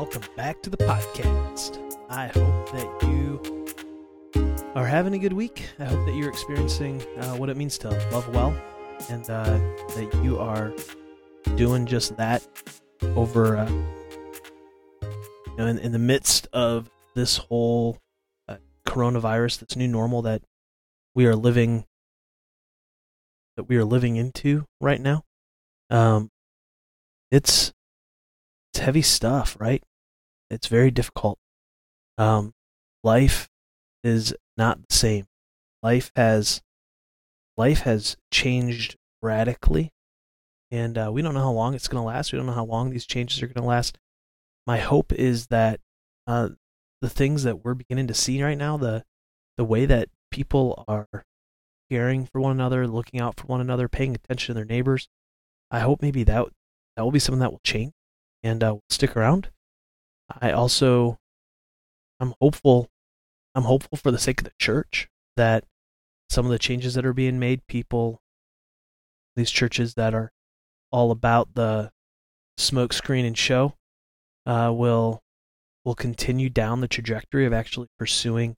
welcome back to the podcast. I hope that you are having a good week. I hope that you're experiencing uh, what it means to love well and uh, that you are doing just that over uh, you know, in, in the midst of this whole uh, coronavirus, this new normal that we are living that we are living into right now. Um, it's it's heavy stuff, right? It's very difficult. Um, life is not the same. Life has life has changed radically, and uh, we don't know how long it's going to last. We don't know how long these changes are going to last. My hope is that uh, the things that we're beginning to see right now, the the way that people are caring for one another, looking out for one another, paying attention to their neighbors, I hope maybe that that will be something that will change and uh, stick around. I also, I'm hopeful. I'm hopeful for the sake of the church that some of the changes that are being made, people, these churches that are all about the smoke screen and show, uh, will will continue down the trajectory of actually pursuing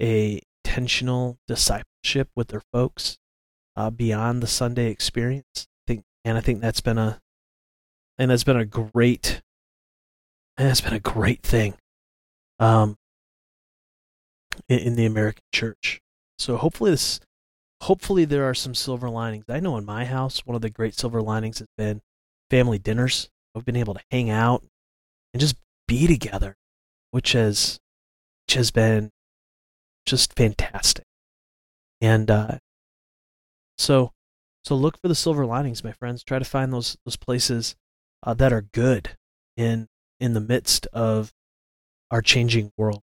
a intentional discipleship with their folks uh, beyond the Sunday experience. I think, and I think that's been a and that's been a great and it's been a great thing um in, in the American church. So hopefully this hopefully there are some silver linings. I know in my house one of the great silver linings has been family dinners. We've been able to hang out and just be together, which has which has been just fantastic. And uh so so look for the silver linings, my friends. Try to find those those places uh, that are good in in the midst of our changing world.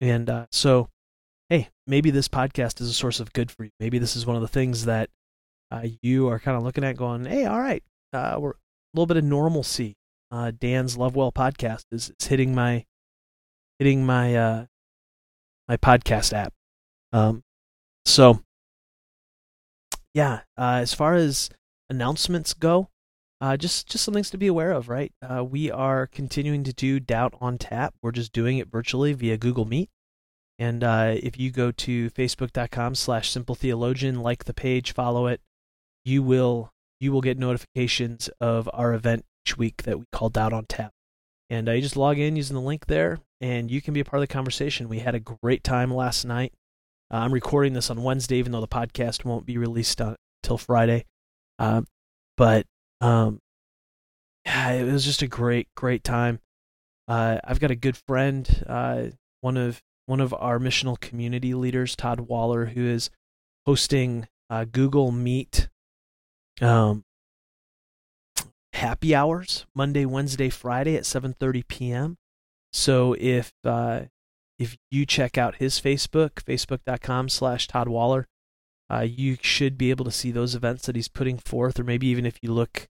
And uh, so, hey, maybe this podcast is a source of good for you. Maybe this is one of the things that uh, you are kind of looking at, going, "Hey, all right, uh, we're a little bit of normalcy." Uh, Dan's Lovewell podcast is, is hitting my hitting my uh, my podcast app. Um, so yeah, as far as announcements go, uh, just just some things to be aware of, right? Uh, we are continuing to do Doubt on Tap. We're just doing it virtually via Google Meet. And uh, if you go to facebook.com slash simple theologian, like the page, follow it, you will you will get notifications of our event each week that we call Doubt on Tap. And uh, you just log in using the link there, and you can be a part of the conversation. We had a great time last night. Uh, I'm recording this on Wednesday, even though the podcast won't be released until Friday. Uh, but um, yeah, it was just a great, great time. Uh, I've got a good friend, uh, one of one of our missional community leaders, Todd Waller, who is hosting uh, Google Meet um, happy hours Monday, Wednesday, Friday at 7:30 p.m. So if uh, if you check out his Facebook, facebook.com/slash Todd Waller, uh, you should be able to see those events that he's putting forth, or maybe even if you look,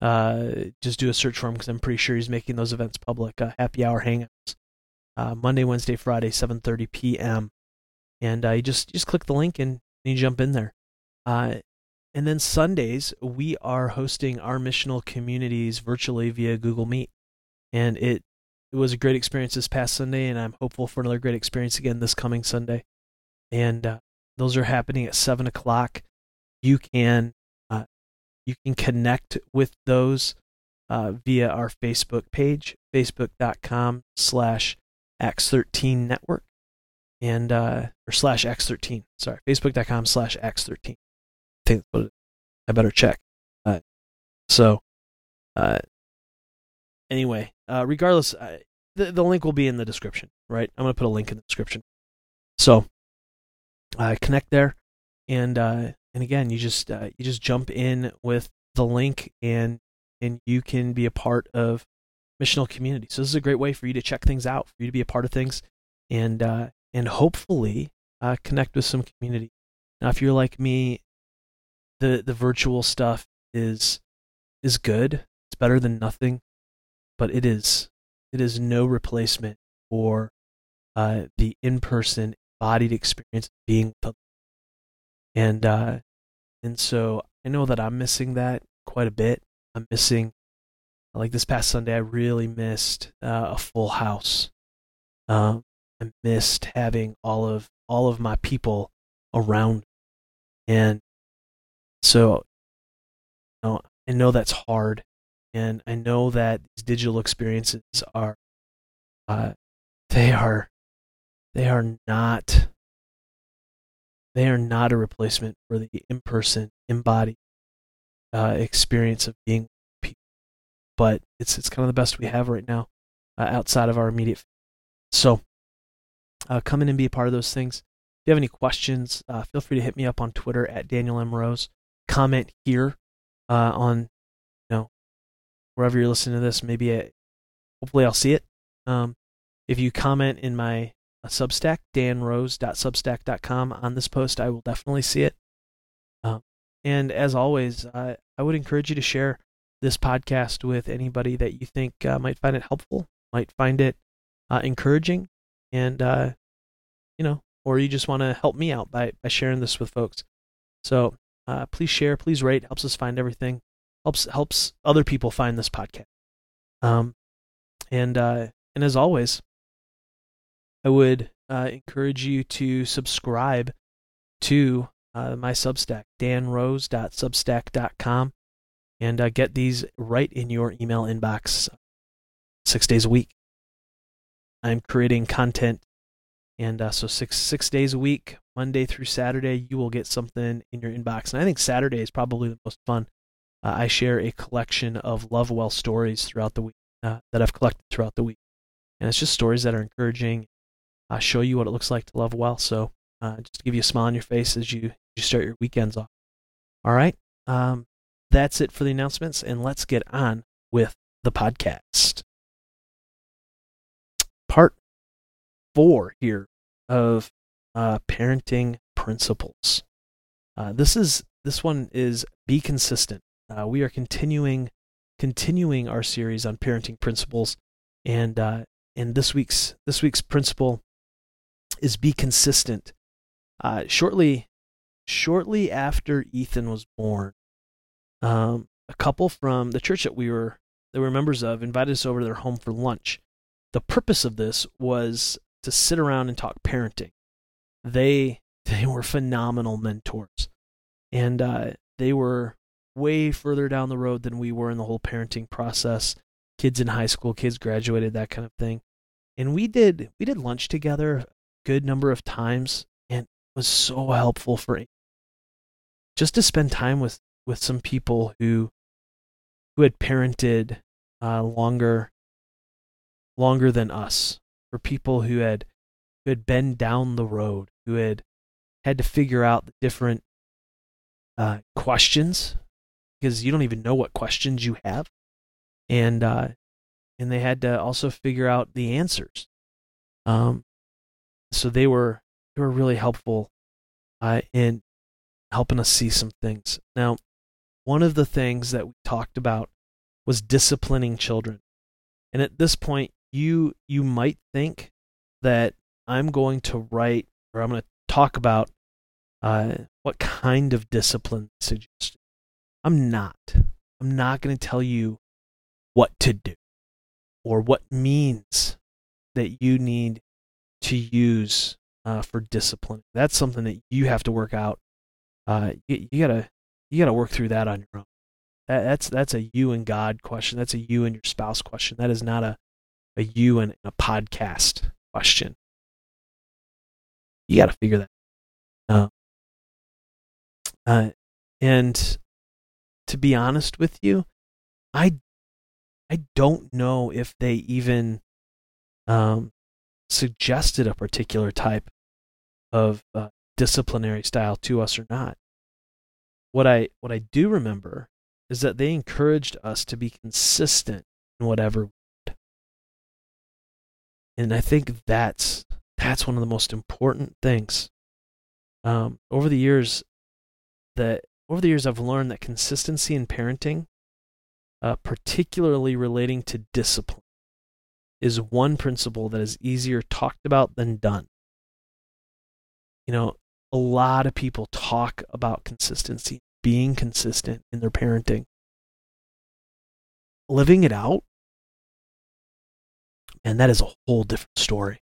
uh, just do a search for him because I'm pretty sure he's making those events public. Uh, happy hour hangouts, uh, Monday, Wednesday, Friday, 7:30 p.m. And uh, you just just click the link and, you jump in there. Uh, and then Sundays we are hosting our missional communities virtually via Google Meet, and it it was a great experience this past Sunday, and I'm hopeful for another great experience again this coming Sunday. And uh, those are happening at seven o'clock. You can you can connect with those uh, via our Facebook page, facebook.com slash X13 network and uh, or slash X13. Sorry, facebook.com slash X13. I I better check. Uh, so, uh, anyway, uh, regardless, uh, the the link will be in the description. Right, I'm gonna put a link in the description. So, uh, connect there, and uh, and again, you just uh, you just jump in with the link, and and you can be a part of missional community. So this is a great way for you to check things out, for you to be a part of things, and uh, and hopefully uh, connect with some community. Now, if you're like me, the the virtual stuff is is good. It's better than nothing, but it is it is no replacement for uh, the in person embodied experience of being with others. And uh, and so I know that I'm missing that quite a bit. I'm missing Like this past Sunday, I really missed uh, a full house. Um, I missed having all of all of my people around, and so you know, I know that's hard, and I know that these digital experiences are, uh, they are, they are not, they are not a replacement for the in-person, embodied uh, experience of being people. But it's it's kind of the best we have right now, uh, outside of our immediate. So, uh, come in and be a part of those things. If you have any questions, uh, feel free to hit me up on Twitter at Daniel M Rose. Comment here uh, on, you know, wherever you're listening to this. Maybe I, hopefully I'll see it. Um, if you comment in my uh, Substack, danrose.substack.com on this post, I will definitely see it. Um, and as always, I, I would encourage you to share this podcast with anybody that you think uh, might find it helpful, might find it uh, encouraging, and uh, you know, or you just want to help me out by by sharing this with folks. So uh, please share, please rate. Helps us find everything. Helps helps other people find this podcast. Um, and uh, and as always, I would uh, encourage you to subscribe to uh, my Substack, danrose.substack.com, and uh, get these right in your email inbox six days a week. I'm creating content, and uh, so six six days a week, Monday through Saturday, you will get something in your inbox. And I think Saturday is probably the most fun. Uh, I share a collection of Love Well stories throughout the week uh, that I've collected throughout the week, and it's just stories that are encouraging. I show you what it looks like to love well. So uh, just give you a smile on your face as you you start your weekends off. All right, um, that's it for the announcements, and let's get on with the podcast. Part four here of uh, parenting principles. Uh, this is this one is be consistent. Uh, we are continuing continuing our series on parenting principles, and uh, and this week's this week's principle is be consistent. Uh, shortly shortly after Ethan was born, um, a couple from the church that we were that we were members of invited us over to their home for lunch. The purpose of this was to sit around and talk parenting they they were phenomenal mentors, and uh, they were way further down the road than we were in the whole parenting process. Kids in high school, kids graduated, that kind of thing. And we did we did lunch together good number of times, and was so helpful for just to spend time with with some people who who had parented uh, longer longer than us, for people who had who had been down the road, who had had to figure out the different uh, questions because you don't even know what questions you have, and uh, and they had to also figure out the answers. Um, so they were they were really helpful uh, in helping us see some things. Now, one of the things that we talked about was disciplining children, and at this point, you you might think that I'm going to write or I'm going to talk about uh, what kind of discipline suggested. I'm not. I'm not going to tell you what to do or what means that you need to use uh, for discipline. That's something that you have to work out. Uh, you, you, gotta you gotta work through that on your own. That, that's that's a you and God question. That's a you and your spouse question. That is not a a you and a podcast question. You got to figure that. out. Uh, and to be honest with you, I I don't know if they even um, suggested a particular type of uh, disciplinary style to us or not. What I what I do remember is that they encouraged us to be consistent in whatever. we did. And I think that's that's one of the most important things. Um, over the years, that over the years I've learned that consistency in parenting, uh, particularly relating to discipline, is one principle that is easier talked about than done. You know, a lot of people talk about consistency, being consistent in their parenting. living it out, and that is a whole different story.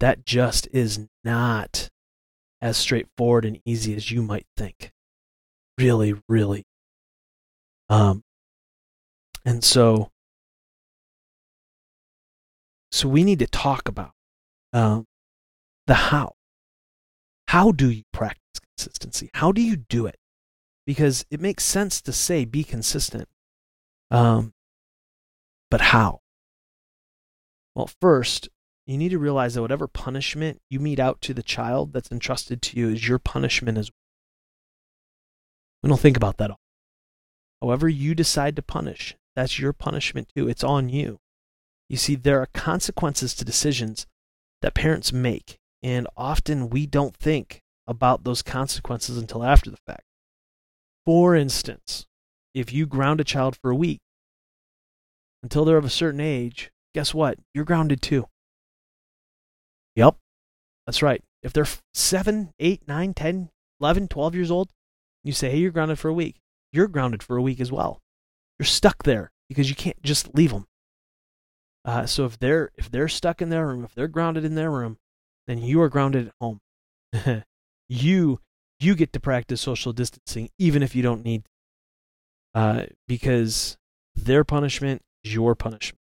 That just is not as straightforward and easy as you might think. Really, really. Um, and so, so we need to talk about um, the how. How do you practice consistency? How do you do it? Because it makes sense to say be consistent. Um, but how? Well, first, you need to realize that whatever punishment you mete out to the child that's entrusted to you is your punishment as well. We don't think about that. All. However, you decide to punish, that's your punishment too. It's on you. You see, there are consequences to decisions that parents make, and often we don't think about those consequences until after the fact. For instance, if you ground a child for a week until they're of a certain age, guess what? You're grounded too. Yep, that's right. If they're 7, 8, 9, 10, 11, 12 years old, you say, hey, you're grounded for a week. You're grounded for a week as well. You're stuck there because you can't just leave them. Uh, so if they're if they're stuck in their room, if they're grounded in their room, then you are grounded at home. you you get to practice social distancing even if you don't need uh, because their punishment is your punishment.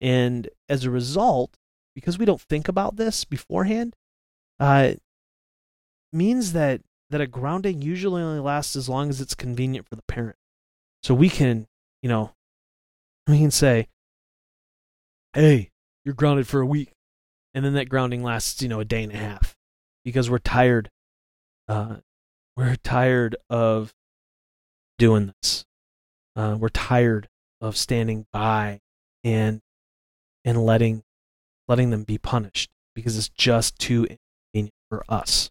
And as a result, because we don't think about this beforehand, uh, means that that a grounding usually only lasts as long as it's convenient for the parent. So we can, you know, we can say, "Hey, you're grounded for a week," and then that grounding lasts, you know, a day and a half because we're tired. Uh, we're tired of doing this. Uh, we're tired of standing by and and letting letting them be punished because it's just too inconvenient for us.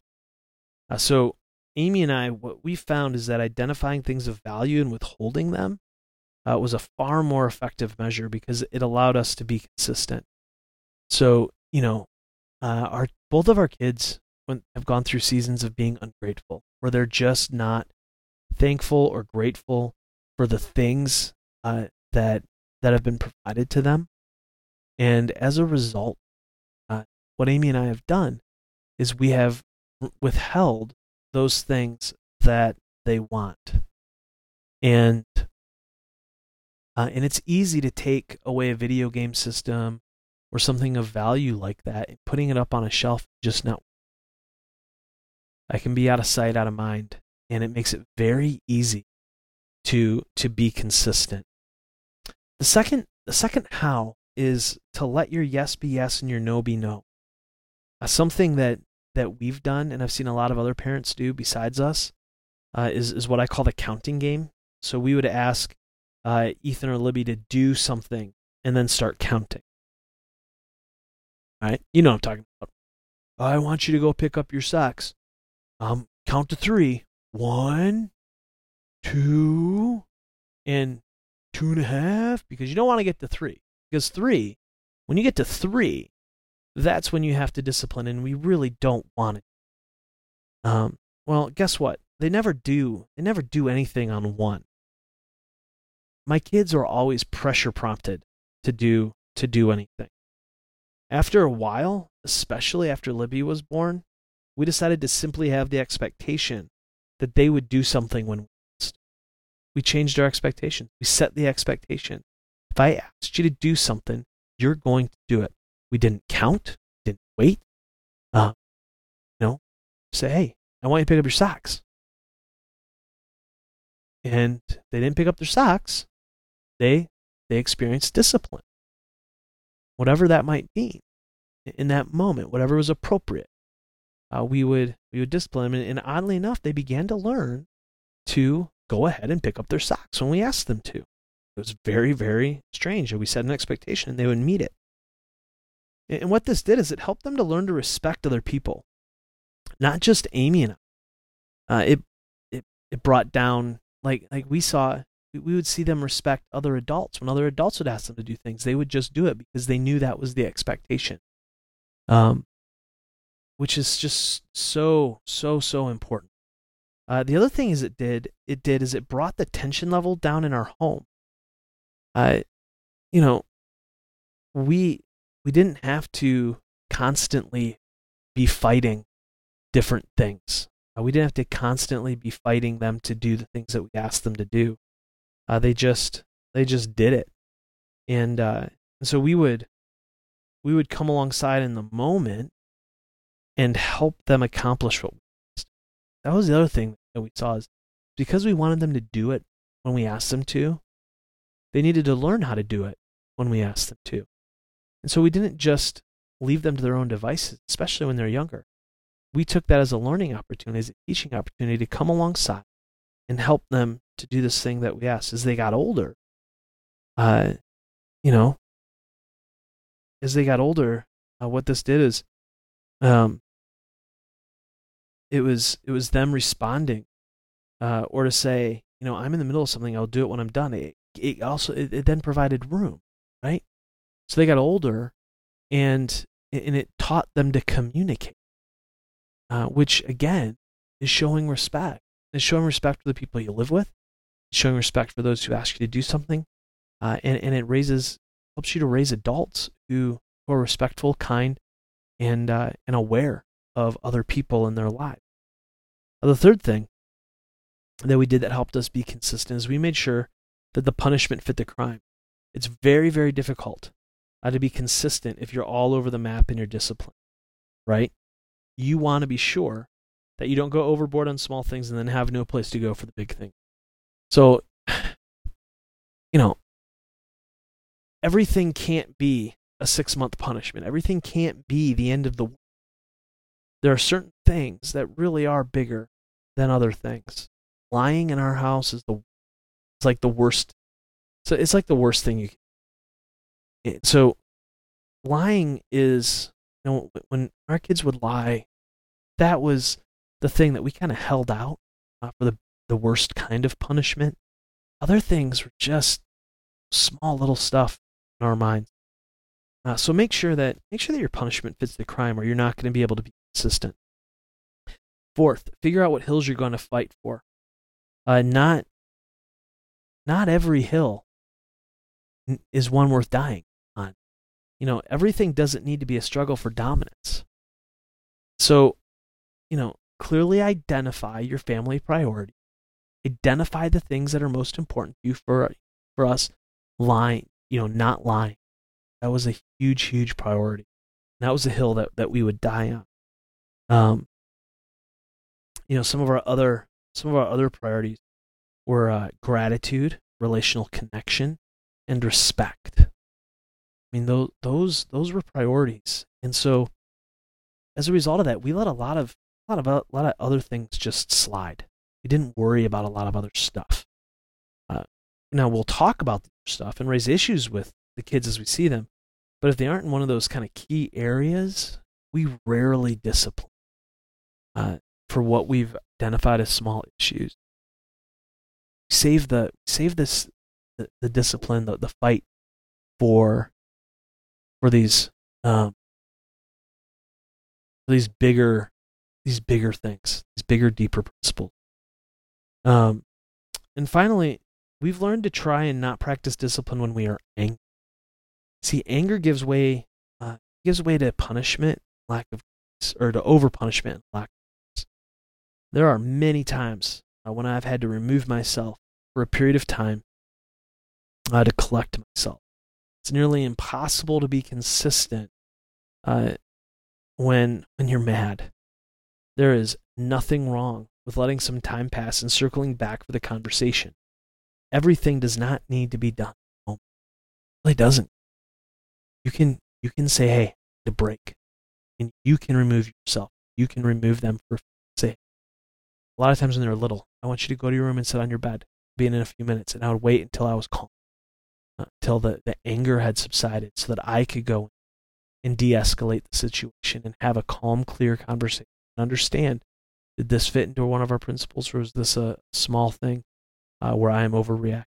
Uh, so Amy and I, what we found is that identifying things of value and withholding them uh, was a far more effective measure because it allowed us to be consistent. So you know, uh, our both of our kids have gone through seasons of being ungrateful, where they're just not thankful or grateful for the things uh, that that have been provided to them. And as a result, uh, what Amy and I have done is we have withheld those things that they want. And uh, and it's easy to take away a video game system or something of value like that and putting it up on a shelf just not I can be out of sight, out of mind, and it makes it very easy to to be consistent. The second the second how is to let your yes be yes and your no be no. Uh, something that that we've done and I've seen a lot of other parents do besides us uh, is is what I call the counting game. So we would ask uh, Ethan or Libby to do something and then start counting. All right, you know I'm talking about. I want you to go pick up your socks. Um, count to three. One, two, and two and a half. Because you don't want to get to three. Because three, when you get to three, that's when you have to discipline, and we really don't want it. Um, well, guess what? They never do. They never do anything on one. My kids are always pressure prompted to do to do anything. After a while, especially after Libby was born, we decided to simply have the expectation that they would do something when we asked. We changed our expectation. We set the expectation. If I asked you to do something, you're going to do it. We didn't count, didn't wait. Uh, you know, say, hey, I want you to pick up your socks. And they didn't pick up their socks. They they experienced discipline. Whatever that might mean in that moment, whatever was appropriate uh, we would we would discipline them. And, and oddly enough, they began to learn to go ahead and pick up their socks when we asked them to. It was very very strange. That we set an expectation, and they would meet it. And what this did is it helped them to learn to respect other people, not just Amy and I. Uh, it it it brought down like like we saw we would see them respect other adults when other adults would ask them to do things they would just do it because they knew that was the expectation um, which is just so so so important. Uh, the other thing is it did it did is it brought the tension level down in our home. uh, you know, we we didn't have to constantly be fighting different things. Uh, we didn't have to constantly be fighting them to do the things that we asked them to do. Uh, they just they just did it, and, uh, so we would we would come alongside in the moment and help them accomplish what we asked. That was the other thing that we saw is because we wanted them to do it when we asked them to, they needed to learn how to do it when we asked them to. And so we didn't just leave them to their own devices, especially when they're younger. We took that as a learning opportunity, as a teaching opportunity to come alongside and help them to do this thing that we asked. As they got older, uh, you know, as they got older, uh, what this did is, um, it was it was them responding, uh, or to say, you know, I'm in the middle of something, I'll do it when I'm done. It, it also it, it then provided room, right? So they got older, and and it taught them to communicate, uh, which again is showing respect. It's showing respect for the people you live with, it's showing respect for those who ask you to do something, uh, and and it raises helps you to raise adults who, who are respectful, kind, and uh, and aware of other people in their lives. the third thing that we did that helped us be consistent is we made sure that the punishment fit the crime. It's very very difficult uh, to be consistent if you're all over the map in your discipline, right? You want to be sure that you don't go overboard on small things and then have no place to go for the big thing. So, you know, everything can't be a six month punishment. Everything can't be the end of the world. There are certain things that really are bigger than other things. Lying in our house is the it's like the worst. So it's like the worst thing you can. So lying is you know when our kids would lie, that was the thing that we kind of held out uh, for the the worst kind of punishment. Other things were just small little stuff in our minds. Uh, so make sure that make sure that your punishment fits the crime, or you're not going to be able to be consistent. Fourth, figure out what hills you're going to fight for. Uh, not not every hill is one worth dying on. You know, everything doesn't need to be a struggle for dominance. So, you know, clearly identify your family priority. Identify the things that are most important to you for for us lying you know, not lying. That was a huge, huge priority. That was a hill that, that we would die on. Um, you know, some of our other some of our other priorities were uh, gratitude, relational connection, and respect. I mean, those those those were priorities, and so as a result of that, we let a lot of a lot of a lot of other things just slide. We didn't worry about a lot of other stuff. Uh, now we'll talk about stuff and raise issues with the kids as we see them. But if they aren't in one of those kind of key areas, we rarely discipline uh, for what we've identified as small issues. Save the save this the, the discipline, the, the fight for for these um, for these bigger these bigger things, these bigger, deeper principles. Um, and finally, We've learned to try and not practice discipline when we are angry. See, anger gives way uh, gives way to punishment, lack of or to over punishment, lack of There are many times uh, when I've had to remove myself for a period of time uh, to collect myself. It's nearly impossible to be consistent uh, when when you're mad. There is nothing wrong with letting some time pass and circling back for the conversation. Everything does not need to be done. It really doesn't. You can you can say, hey, the break. And you can remove yourself. You can remove them for say. A lot of times when they're little, I want you to go to your room and sit on your bed, be in a few minutes, and I would wait until I was calm, uh, until the, the anger had subsided, so that I could go and de-escalate the situation and have a calm, clear conversation. Understand, did this fit into one of our principles, or was this a small thing? uh, where I am overreacting.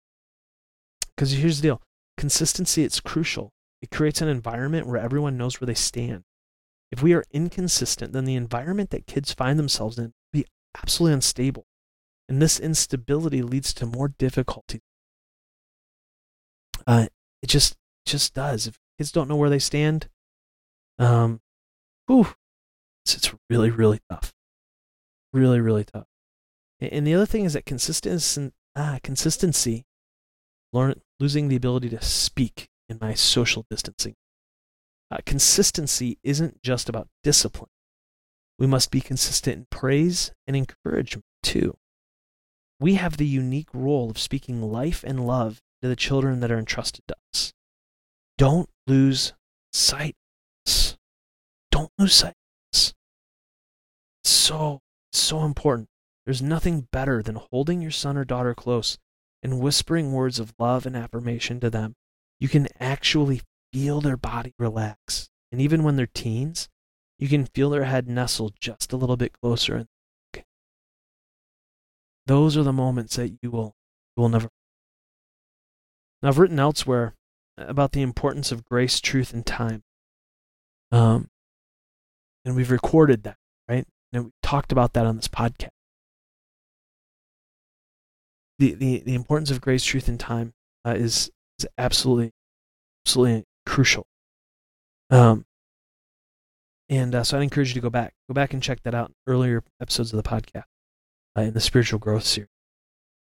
Because here's the deal consistency, it's crucial. It creates an environment where everyone knows where they stand. If we are inconsistent, then the environment that kids find themselves in will be absolutely unstable. And this instability leads to more difficulty. Uh, it just just does. If kids don't know where they stand, um, whew, it's, it's really really tough, really really tough. And the other thing is that consistency, ah, consistency, learn, losing the ability to speak in my social distancing. Uh, consistency isn't just about discipline. We must be consistent in praise and encouragement too. We have the unique role of speaking life and love to the children that are entrusted to us. Don't lose sight. Don't lose sight so, so important. There's nothing better than holding your son or daughter close and whispering words of love and affirmation to them. You can actually feel their body relax. And even when they're teens, you can feel their head nestle just a little bit closer. And those are the moments that you will you will never. Now, I've written elsewhere about the importance of grace, truth, and time. Um, and we've recorded that, right? And we talked about that on this podcast. The the the importance of grace, truth, and time uh, is is absolutely absolutely crucial. Um, and uh, so I'd encourage you to go back, go back and check that out. in Earlier episodes of the podcast uh, in the spiritual growth series.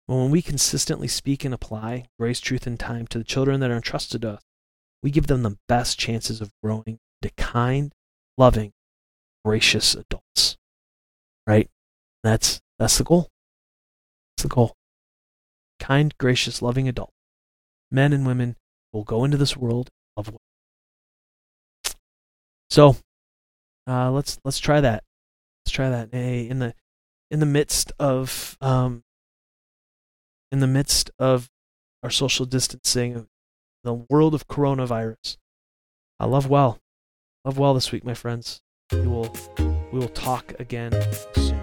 Well, when we consistently speak and apply grace, truth, and time to the children that are entrusted to us, we give them the best chances of growing into kind, loving, gracious adults. Right? That's that's the goal. That's the goal. Kind, gracious, loving adult. Men and women will go into this world of so uh, let's let's try that. Let's try that. Hey, in the in the midst of um, in the midst of our social distancing, the world of coronavirus. I love well. Love well this week, my friends. You will we will talk again soon.